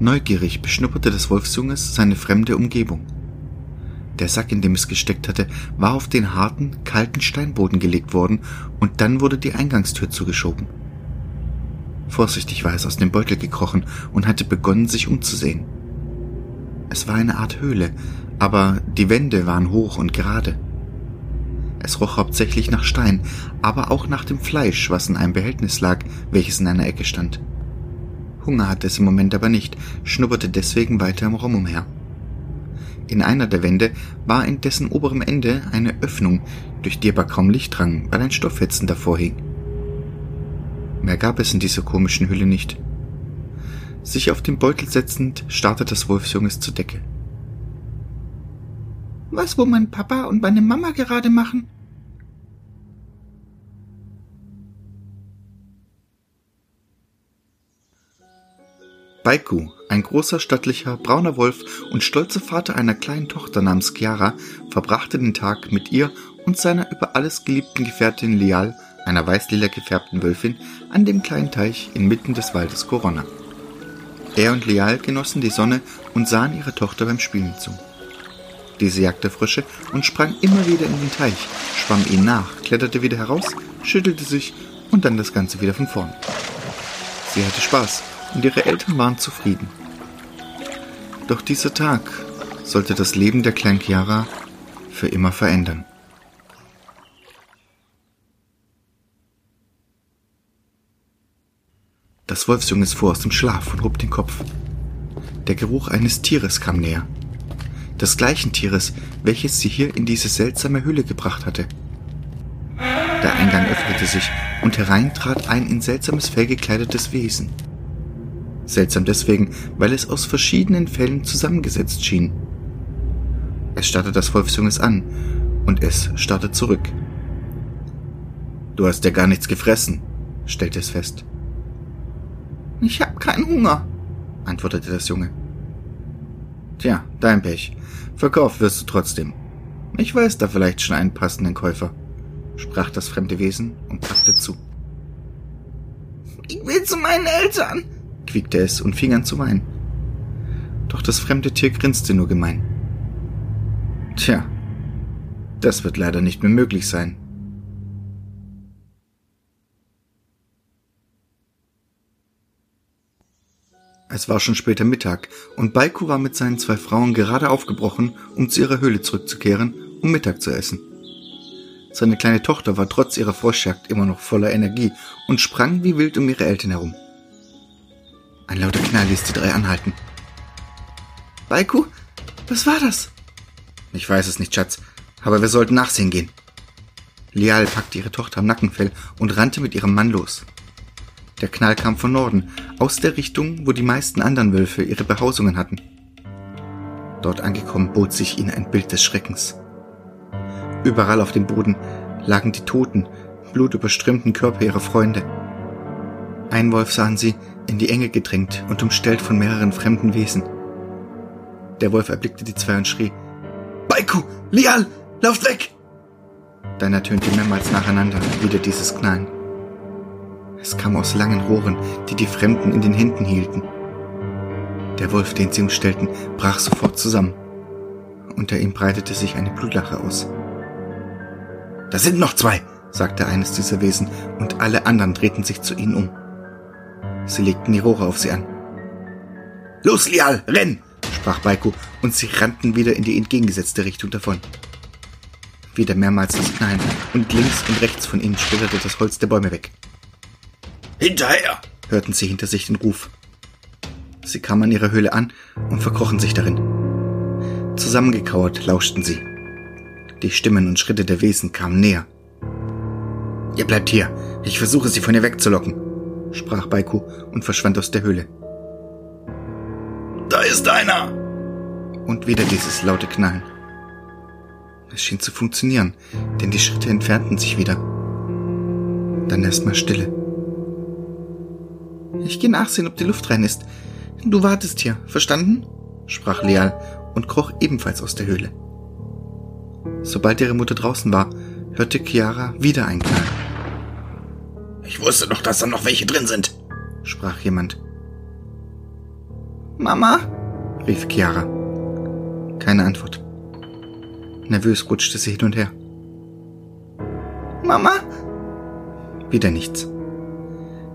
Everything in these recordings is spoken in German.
Neugierig beschnupperte des Wolfsjunges seine fremde Umgebung. Der Sack, in dem es gesteckt hatte, war auf den harten, kalten Steinboden gelegt worden, und dann wurde die Eingangstür zugeschoben. Vorsichtig war es aus dem Beutel gekrochen und hatte begonnen, sich umzusehen. Es war eine Art Höhle, aber die Wände waren hoch und gerade. Es roch hauptsächlich nach Stein, aber auch nach dem Fleisch, was in einem Behältnis lag, welches in einer Ecke stand. Hunger hatte es im Moment aber nicht, schnupperte deswegen weiter im Raum umher. In einer der Wände war in dessen oberem Ende eine Öffnung, durch die aber kaum Licht drang, weil ein Stofffetzen davor hing. Mehr gab es in dieser komischen Hülle nicht. Sich auf den Beutel setzend, starrte das Wolfsjunges zur Decke. Was wo mein Papa und meine Mama gerade machen? Baiku, ein großer, stattlicher, brauner Wolf und stolzer Vater einer kleinen Tochter namens Chiara, verbrachte den Tag mit ihr und seiner über alles geliebten Gefährtin Lial, einer weißlila gefärbten Wölfin, an dem kleinen Teich inmitten des Waldes Corona. Er und Lial genossen die Sonne und sahen ihrer Tochter beim Spielen zu. Diese jagte Frösche und sprang immer wieder in den Teich, schwamm ihnen nach, kletterte wieder heraus, schüttelte sich und dann das Ganze wieder von vorn. Sie hatte Spaß und ihre Eltern waren zufrieden. Doch dieser Tag sollte das Leben der kleinen Chiara für immer verändern. Das Wolfsjunge fuhr aus dem Schlaf und hob den Kopf. Der Geruch eines Tieres kam näher. Des gleichen Tieres, welches sie hier in diese seltsame Höhle gebracht hatte. Der Eingang öffnete sich und herein trat ein in seltsames Fell gekleidetes Wesen. Seltsam deswegen, weil es aus verschiedenen Fällen zusammengesetzt schien. Es starrte das Wolfsjunges an, und es starrte zurück. Du hast ja gar nichts gefressen, stellte es fest. Ich hab keinen Hunger, antwortete das Junge. Tja, dein Pech. Verkauft wirst du trotzdem. Ich weiß da vielleicht schon einen passenden Käufer, sprach das fremde Wesen und packte zu. Ich will zu meinen Eltern, quiekte es und fing an zu weinen. Doch das fremde Tier grinste nur gemein. Tja, das wird leider nicht mehr möglich sein. Es war schon später Mittag und Baiku war mit seinen zwei Frauen gerade aufgebrochen, um zu ihrer Höhle zurückzukehren, um Mittag zu essen. Seine kleine Tochter war trotz ihrer Froschjagd immer noch voller Energie und sprang wie wild um ihre Eltern herum. Ein lauter Knall ließ die drei anhalten. Baiku, was war das? Ich weiß es nicht, Schatz, aber wir sollten nachsehen gehen. Lial packte ihre Tochter am Nackenfell und rannte mit ihrem Mann los. Der Knall kam von Norden, aus der Richtung, wo die meisten anderen Wölfe ihre Behausungen hatten. Dort angekommen bot sich ihnen ein Bild des Schreckens. Überall auf dem Boden lagen die toten, blutüberströmten Körper ihrer Freunde. Ein Wolf sahen sie, in die Enge gedrängt und umstellt von mehreren fremden Wesen. Der Wolf erblickte die zwei und schrie, Baiku, Lial, lauft weg! Dann ertönte mehrmals nacheinander wieder dieses Knallen. Es kam aus langen Rohren, die die Fremden in den Händen hielten. Der Wolf, den sie umstellten, brach sofort zusammen. Unter ihm breitete sich eine Blutlache aus. Da sind noch zwei, sagte eines dieser Wesen, und alle anderen drehten sich zu ihnen um. Sie legten die Rohre auf sie an. Los, Lial, renn! sprach Baiku, und sie rannten wieder in die entgegengesetzte Richtung davon. Wieder mehrmals das Knallen, und links und rechts von ihnen splitterte das Holz der Bäume weg. Hinterher! hörten sie hinter sich den Ruf. Sie kamen an ihrer Höhle an und verkrochen sich darin. Zusammengekauert lauschten sie. Die Stimmen und Schritte der Wesen kamen näher. Ihr bleibt hier. Ich versuche sie von ihr wegzulocken sprach Baiku und verschwand aus der Höhle. Da ist einer! Und wieder dieses laute Knallen. Es schien zu funktionieren, denn die Schritte entfernten sich wieder. Dann erstmal Stille. Ich gehe nachsehen, ob die Luft rein ist. Du wartest hier, verstanden? sprach Leal und kroch ebenfalls aus der Höhle. Sobald ihre Mutter draußen war, hörte Chiara wieder ein Knall. Ich wusste doch, dass da noch welche drin sind, sprach jemand. Mama? rief Chiara. Keine Antwort. Nervös rutschte sie hin und her. Mama? Wieder nichts.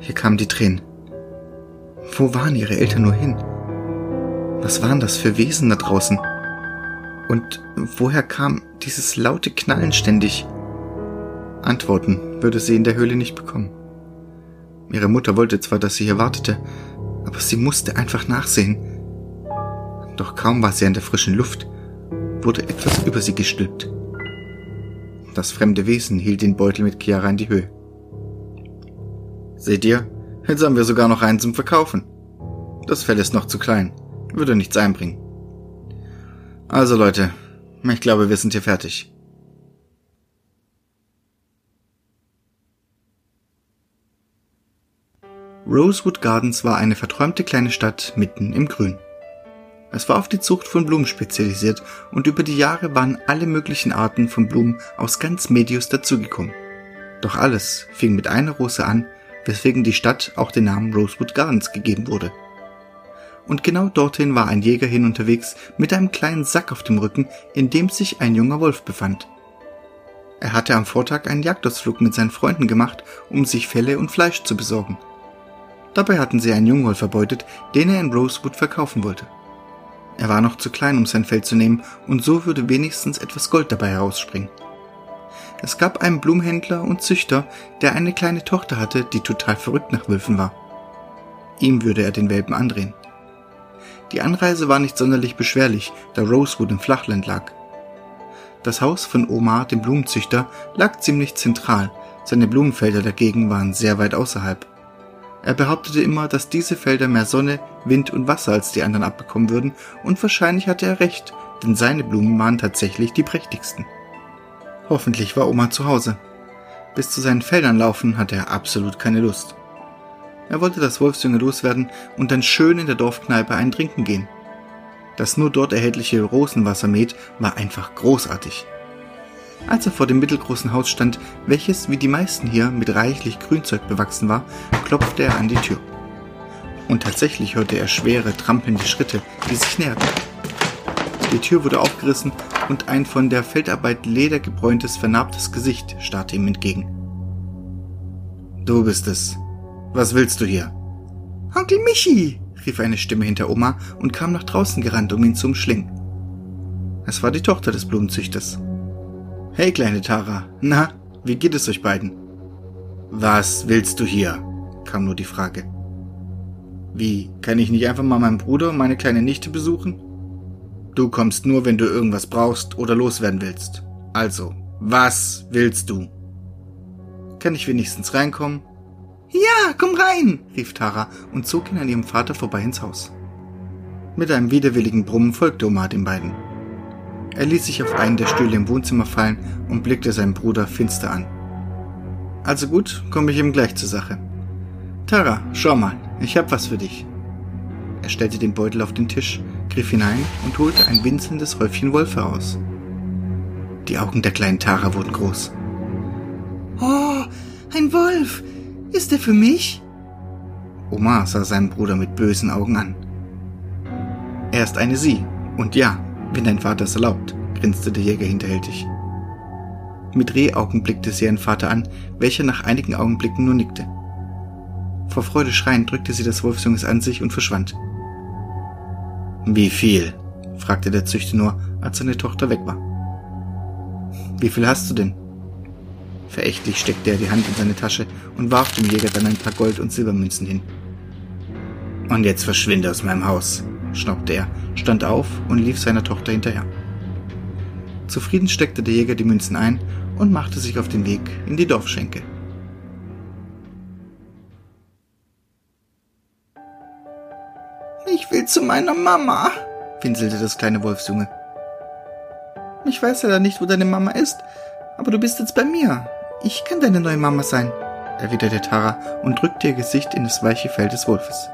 Hier kamen die Tränen. Wo waren ihre Eltern nur hin? Was waren das für Wesen da draußen? Und woher kam dieses laute Knallen ständig? Antworten würde sie in der Höhle nicht bekommen. Ihre Mutter wollte zwar, dass sie hier wartete, aber sie musste einfach nachsehen. Doch kaum war sie an der frischen Luft, wurde etwas über sie gestülpt. Das fremde Wesen hielt den Beutel mit Chiara in die Höhe. Seht ihr, jetzt haben wir sogar noch einen zum Verkaufen. Das Fell ist noch zu klein, würde nichts einbringen. Also Leute, ich glaube, wir sind hier fertig. Rosewood Gardens war eine verträumte kleine Stadt mitten im Grün. Es war auf die Zucht von Blumen spezialisiert und über die Jahre waren alle möglichen Arten von Blumen aus ganz Medius dazugekommen. Doch alles fing mit einer Rose an, weswegen die Stadt auch den Namen Rosewood Gardens gegeben wurde. Und genau dorthin war ein Jäger hin unterwegs mit einem kleinen Sack auf dem Rücken, in dem sich ein junger Wolf befand. Er hatte am Vortag einen Jagdausflug mit seinen Freunden gemacht, um sich Felle und Fleisch zu besorgen. Dabei hatten sie einen Jungwolf erbeutet, den er in Rosewood verkaufen wollte. Er war noch zu klein, um sein Fell zu nehmen, und so würde wenigstens etwas Gold dabei herausspringen. Es gab einen Blumenhändler und Züchter, der eine kleine Tochter hatte, die total verrückt nach Wölfen war. Ihm würde er den Welpen andrehen. Die Anreise war nicht sonderlich beschwerlich, da Rosewood im Flachland lag. Das Haus von Omar, dem Blumenzüchter, lag ziemlich zentral, seine Blumenfelder dagegen waren sehr weit außerhalb. Er behauptete immer, dass diese Felder mehr Sonne, Wind und Wasser als die anderen abbekommen würden, und wahrscheinlich hatte er recht, denn seine Blumen waren tatsächlich die prächtigsten. Hoffentlich war Oma zu Hause. Bis zu seinen Feldern laufen hatte er absolut keine Lust. Er wollte das Wolfsjunge loswerden und dann schön in der Dorfkneipe ein Trinken gehen. Das nur dort erhältliche Rosenwassermet war einfach großartig. Als er vor dem mittelgroßen Haus stand, welches wie die meisten hier mit reichlich Grünzeug bewachsen war, klopfte er an die Tür. Und tatsächlich hörte er schwere, trampelnde Schritte, die sich näherten. Die Tür wurde aufgerissen und ein von der Feldarbeit ledergebräuntes, vernarbtes Gesicht starrte ihm entgegen. Du bist es. Was willst du hier? Onkel Michi, rief eine Stimme hinter Oma und kam nach draußen gerannt, um ihn zu umschlingen. Es war die Tochter des Blumenzüchters. Hey, kleine Tara. Na, wie geht es euch beiden? Was willst du hier? kam nur die Frage. Wie, kann ich nicht einfach mal meinen Bruder und meine kleine Nichte besuchen? Du kommst nur, wenn du irgendwas brauchst oder loswerden willst. Also, was willst du? Kann ich wenigstens reinkommen? Ja, komm rein, rief Tara und zog ihn an ihrem Vater vorbei ins Haus. Mit einem widerwilligen Brummen folgte Oma den beiden. Er ließ sich auf einen der Stühle im Wohnzimmer fallen und blickte seinen Bruder finster an. Also gut, komme ich eben gleich zur Sache. Tara, schau mal, ich hab was für dich. Er stellte den Beutel auf den Tisch, griff hinein und holte ein winselndes Häufchen Wolf heraus. Die Augen der kleinen Tara wurden groß. Oh, ein Wolf! Ist er für mich? Omar sah seinen Bruder mit bösen Augen an. Er ist eine Sie, und ja, wenn dein Vater es erlaubt, grinste der Jäger hinterhältig. Mit Rehaugen blickte sie ihren Vater an, welcher nach einigen Augenblicken nur nickte. Vor Freude schreiend drückte sie das Wolfsjunges an sich und verschwand. Wie viel? fragte der Züchter nur, als seine Tochter weg war. Wie viel hast du denn? Verächtlich steckte er die Hand in seine Tasche und warf dem Jäger dann ein paar Gold- und Silbermünzen hin. Und jetzt verschwinde aus meinem Haus, schnaubte er, stand auf und lief seiner Tochter hinterher. Zufrieden steckte der Jäger die Münzen ein und machte sich auf den Weg in die Dorfschenke. Ich will zu meiner Mama, winselte das kleine Wolfsjunge. Ich weiß ja nicht, wo deine Mama ist, aber du bist jetzt bei mir. Ich kann deine neue Mama sein, erwiderte Tara und drückte ihr Gesicht in das weiche Fell des Wolfes.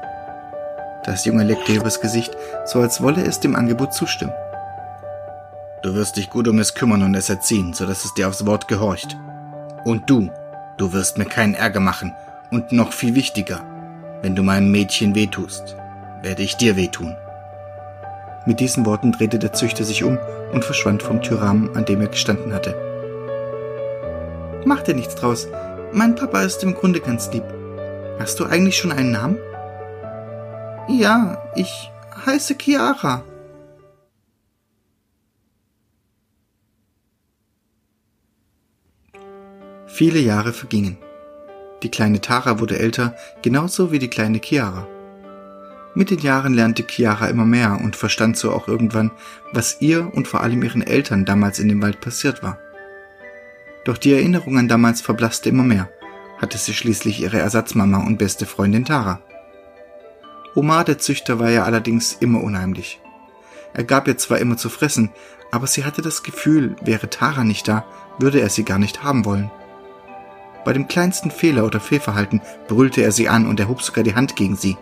Das Junge leckte übers Gesicht, so als wolle es dem Angebot zustimmen. Du wirst dich gut um es kümmern und es erziehen, so dass es dir aufs Wort gehorcht. Und du, du wirst mir keinen Ärger machen und noch viel wichtiger, wenn du meinem Mädchen wehtust. werde ich dir wehtun. Mit diesen Worten drehte der Züchter sich um und verschwand vom Türrahmen, an dem er gestanden hatte. Mach dir nichts draus. Mein Papa ist im Grunde ganz lieb. Hast du eigentlich schon einen Namen? Ja, ich heiße Chiara. Viele Jahre vergingen. Die kleine Tara wurde älter, genauso wie die kleine Chiara. Mit den Jahren lernte Chiara immer mehr und verstand so auch irgendwann, was ihr und vor allem ihren Eltern damals in dem Wald passiert war. Doch die Erinnerung an damals verblasste immer mehr, hatte sie schließlich ihre Ersatzmama und beste Freundin Tara. Omar der Züchter war ja allerdings immer unheimlich. Er gab ihr zwar immer zu fressen, aber sie hatte das Gefühl, wäre Tara nicht da, würde er sie gar nicht haben wollen. Bei dem kleinsten Fehler oder Fehlverhalten brüllte er sie an und erhob sogar die Hand gegen sie.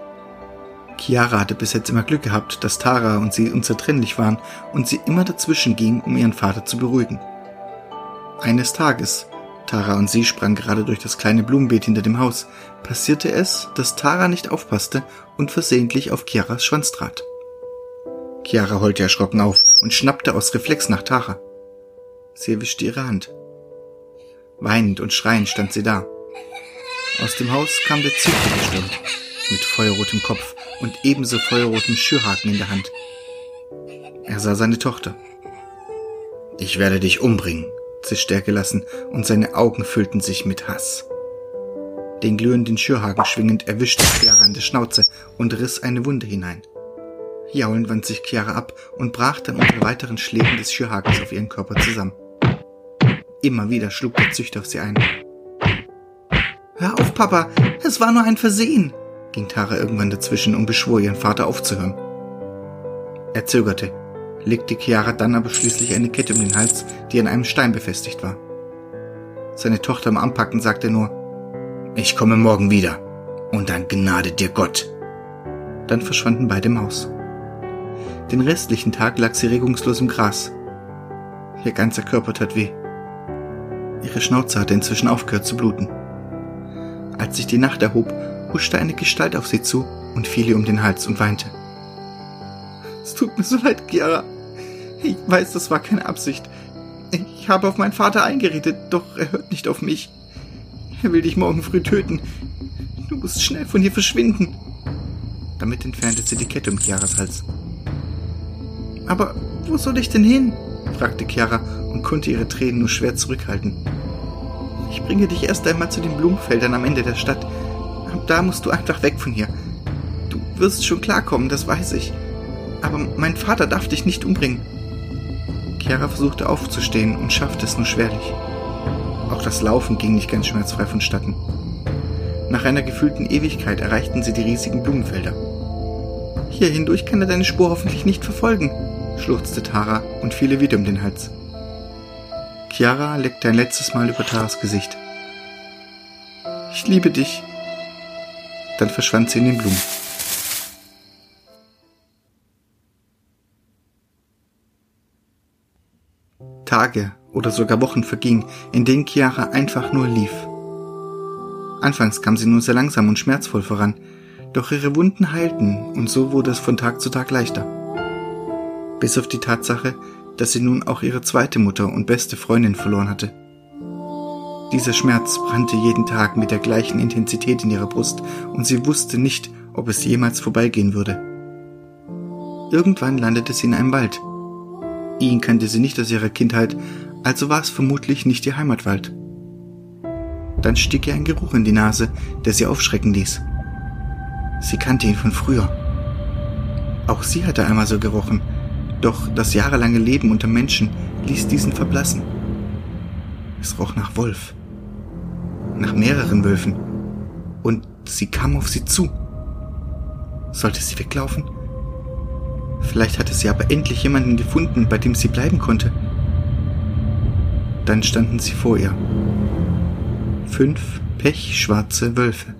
Chiara hatte bis jetzt immer Glück gehabt, dass Tara und sie unzertrennlich waren und sie immer dazwischen ging, um ihren Vater zu beruhigen. Eines Tages, Tara und sie sprangen gerade durch das kleine Blumenbeet hinter dem Haus, passierte es, dass Tara nicht aufpasste und versehentlich auf Chiaras Schwanz trat. Chiara heulte erschrocken auf und schnappte aus Reflex nach Tara. Sie erwischte ihre Hand. Weinend und schreiend stand sie da. Aus dem Haus kam der Züchter gestürmt, mit feuerrotem Kopf und ebenso feuerrotem Schürhaken in der Hand. Er sah seine Tochter. Ich werde dich umbringen, zischte er gelassen, und seine Augen füllten sich mit Hass. Den glühenden Schürhaken schwingend erwischte Chiara an der Schnauze und riss eine Wunde hinein. Jaulend wand sich Chiara ab und brach dann unter weiteren Schlägen des Schürhakens auf ihren Körper zusammen. Immer wieder schlug der Züchter auf sie ein. Hör auf, Papa, es war nur ein Versehen, ging Tara irgendwann dazwischen und beschwor ihren Vater aufzuhören. Er zögerte, legte Chiara dann aber schließlich eine Kette um den Hals, die an einem Stein befestigt war. Seine Tochter am Anpacken sagte nur, ich komme morgen wieder, und dann gnade dir Gott. Dann verschwanden beide im Haus. Den restlichen Tag lag sie regungslos im Gras. Ihr ganzer Körper tat weh. Ihre Schnauze hatte inzwischen aufgehört zu bluten. Als sich die Nacht erhob, huschte eine Gestalt auf sie zu und fiel ihr um den Hals und weinte. Es tut mir so leid, Chiara. Ich weiß, das war keine Absicht. Ich habe auf meinen Vater eingeredet, doch er hört nicht auf mich. Er will dich morgen früh töten. Du musst schnell von hier verschwinden. Damit entfernte sie die Kette um Chiaras Hals. Aber wo soll ich denn hin? fragte Chiara und konnte ihre Tränen nur schwer zurückhalten. Ich bringe dich erst einmal zu den Blumenfeldern am Ende der Stadt. Ab da musst du einfach weg von hier. Du wirst schon klarkommen, das weiß ich. Aber mein Vater darf dich nicht umbringen. Chiara versuchte aufzustehen und schaffte es nur schwerlich. Auch das Laufen ging nicht ganz schmerzfrei vonstatten. Nach einer gefühlten Ewigkeit erreichten sie die riesigen Blumenfelder. Hier hindurch kann er deine Spur hoffentlich nicht verfolgen, schluchzte Tara und fiel ihr wieder um den Hals. Chiara leckte ein letztes Mal über Taras Gesicht. Ich liebe dich. Dann verschwand sie in den Blumen. Tage oder sogar Wochen vergingen, in denen Chiara einfach nur lief. Anfangs kam sie nur sehr langsam und schmerzvoll voran, doch ihre Wunden heilten und so wurde es von Tag zu Tag leichter. Bis auf die Tatsache, dass sie nun auch ihre zweite Mutter und beste Freundin verloren hatte. Dieser Schmerz brannte jeden Tag mit der gleichen Intensität in ihrer Brust und sie wusste nicht, ob es jemals vorbeigehen würde. Irgendwann landete sie in einem Wald, Ihn kannte sie nicht aus ihrer Kindheit, also war es vermutlich nicht ihr Heimatwald. Dann stieg ihr ein Geruch in die Nase, der sie aufschrecken ließ. Sie kannte ihn von früher. Auch sie hatte einmal so gerochen, doch das jahrelange Leben unter Menschen ließ diesen verblassen. Es roch nach Wolf. Nach mehreren Wölfen. Und sie kam auf sie zu. Sollte sie weglaufen? Vielleicht hatte sie aber endlich jemanden gefunden, bei dem sie bleiben konnte. Dann standen sie vor ihr. Fünf pechschwarze Wölfe.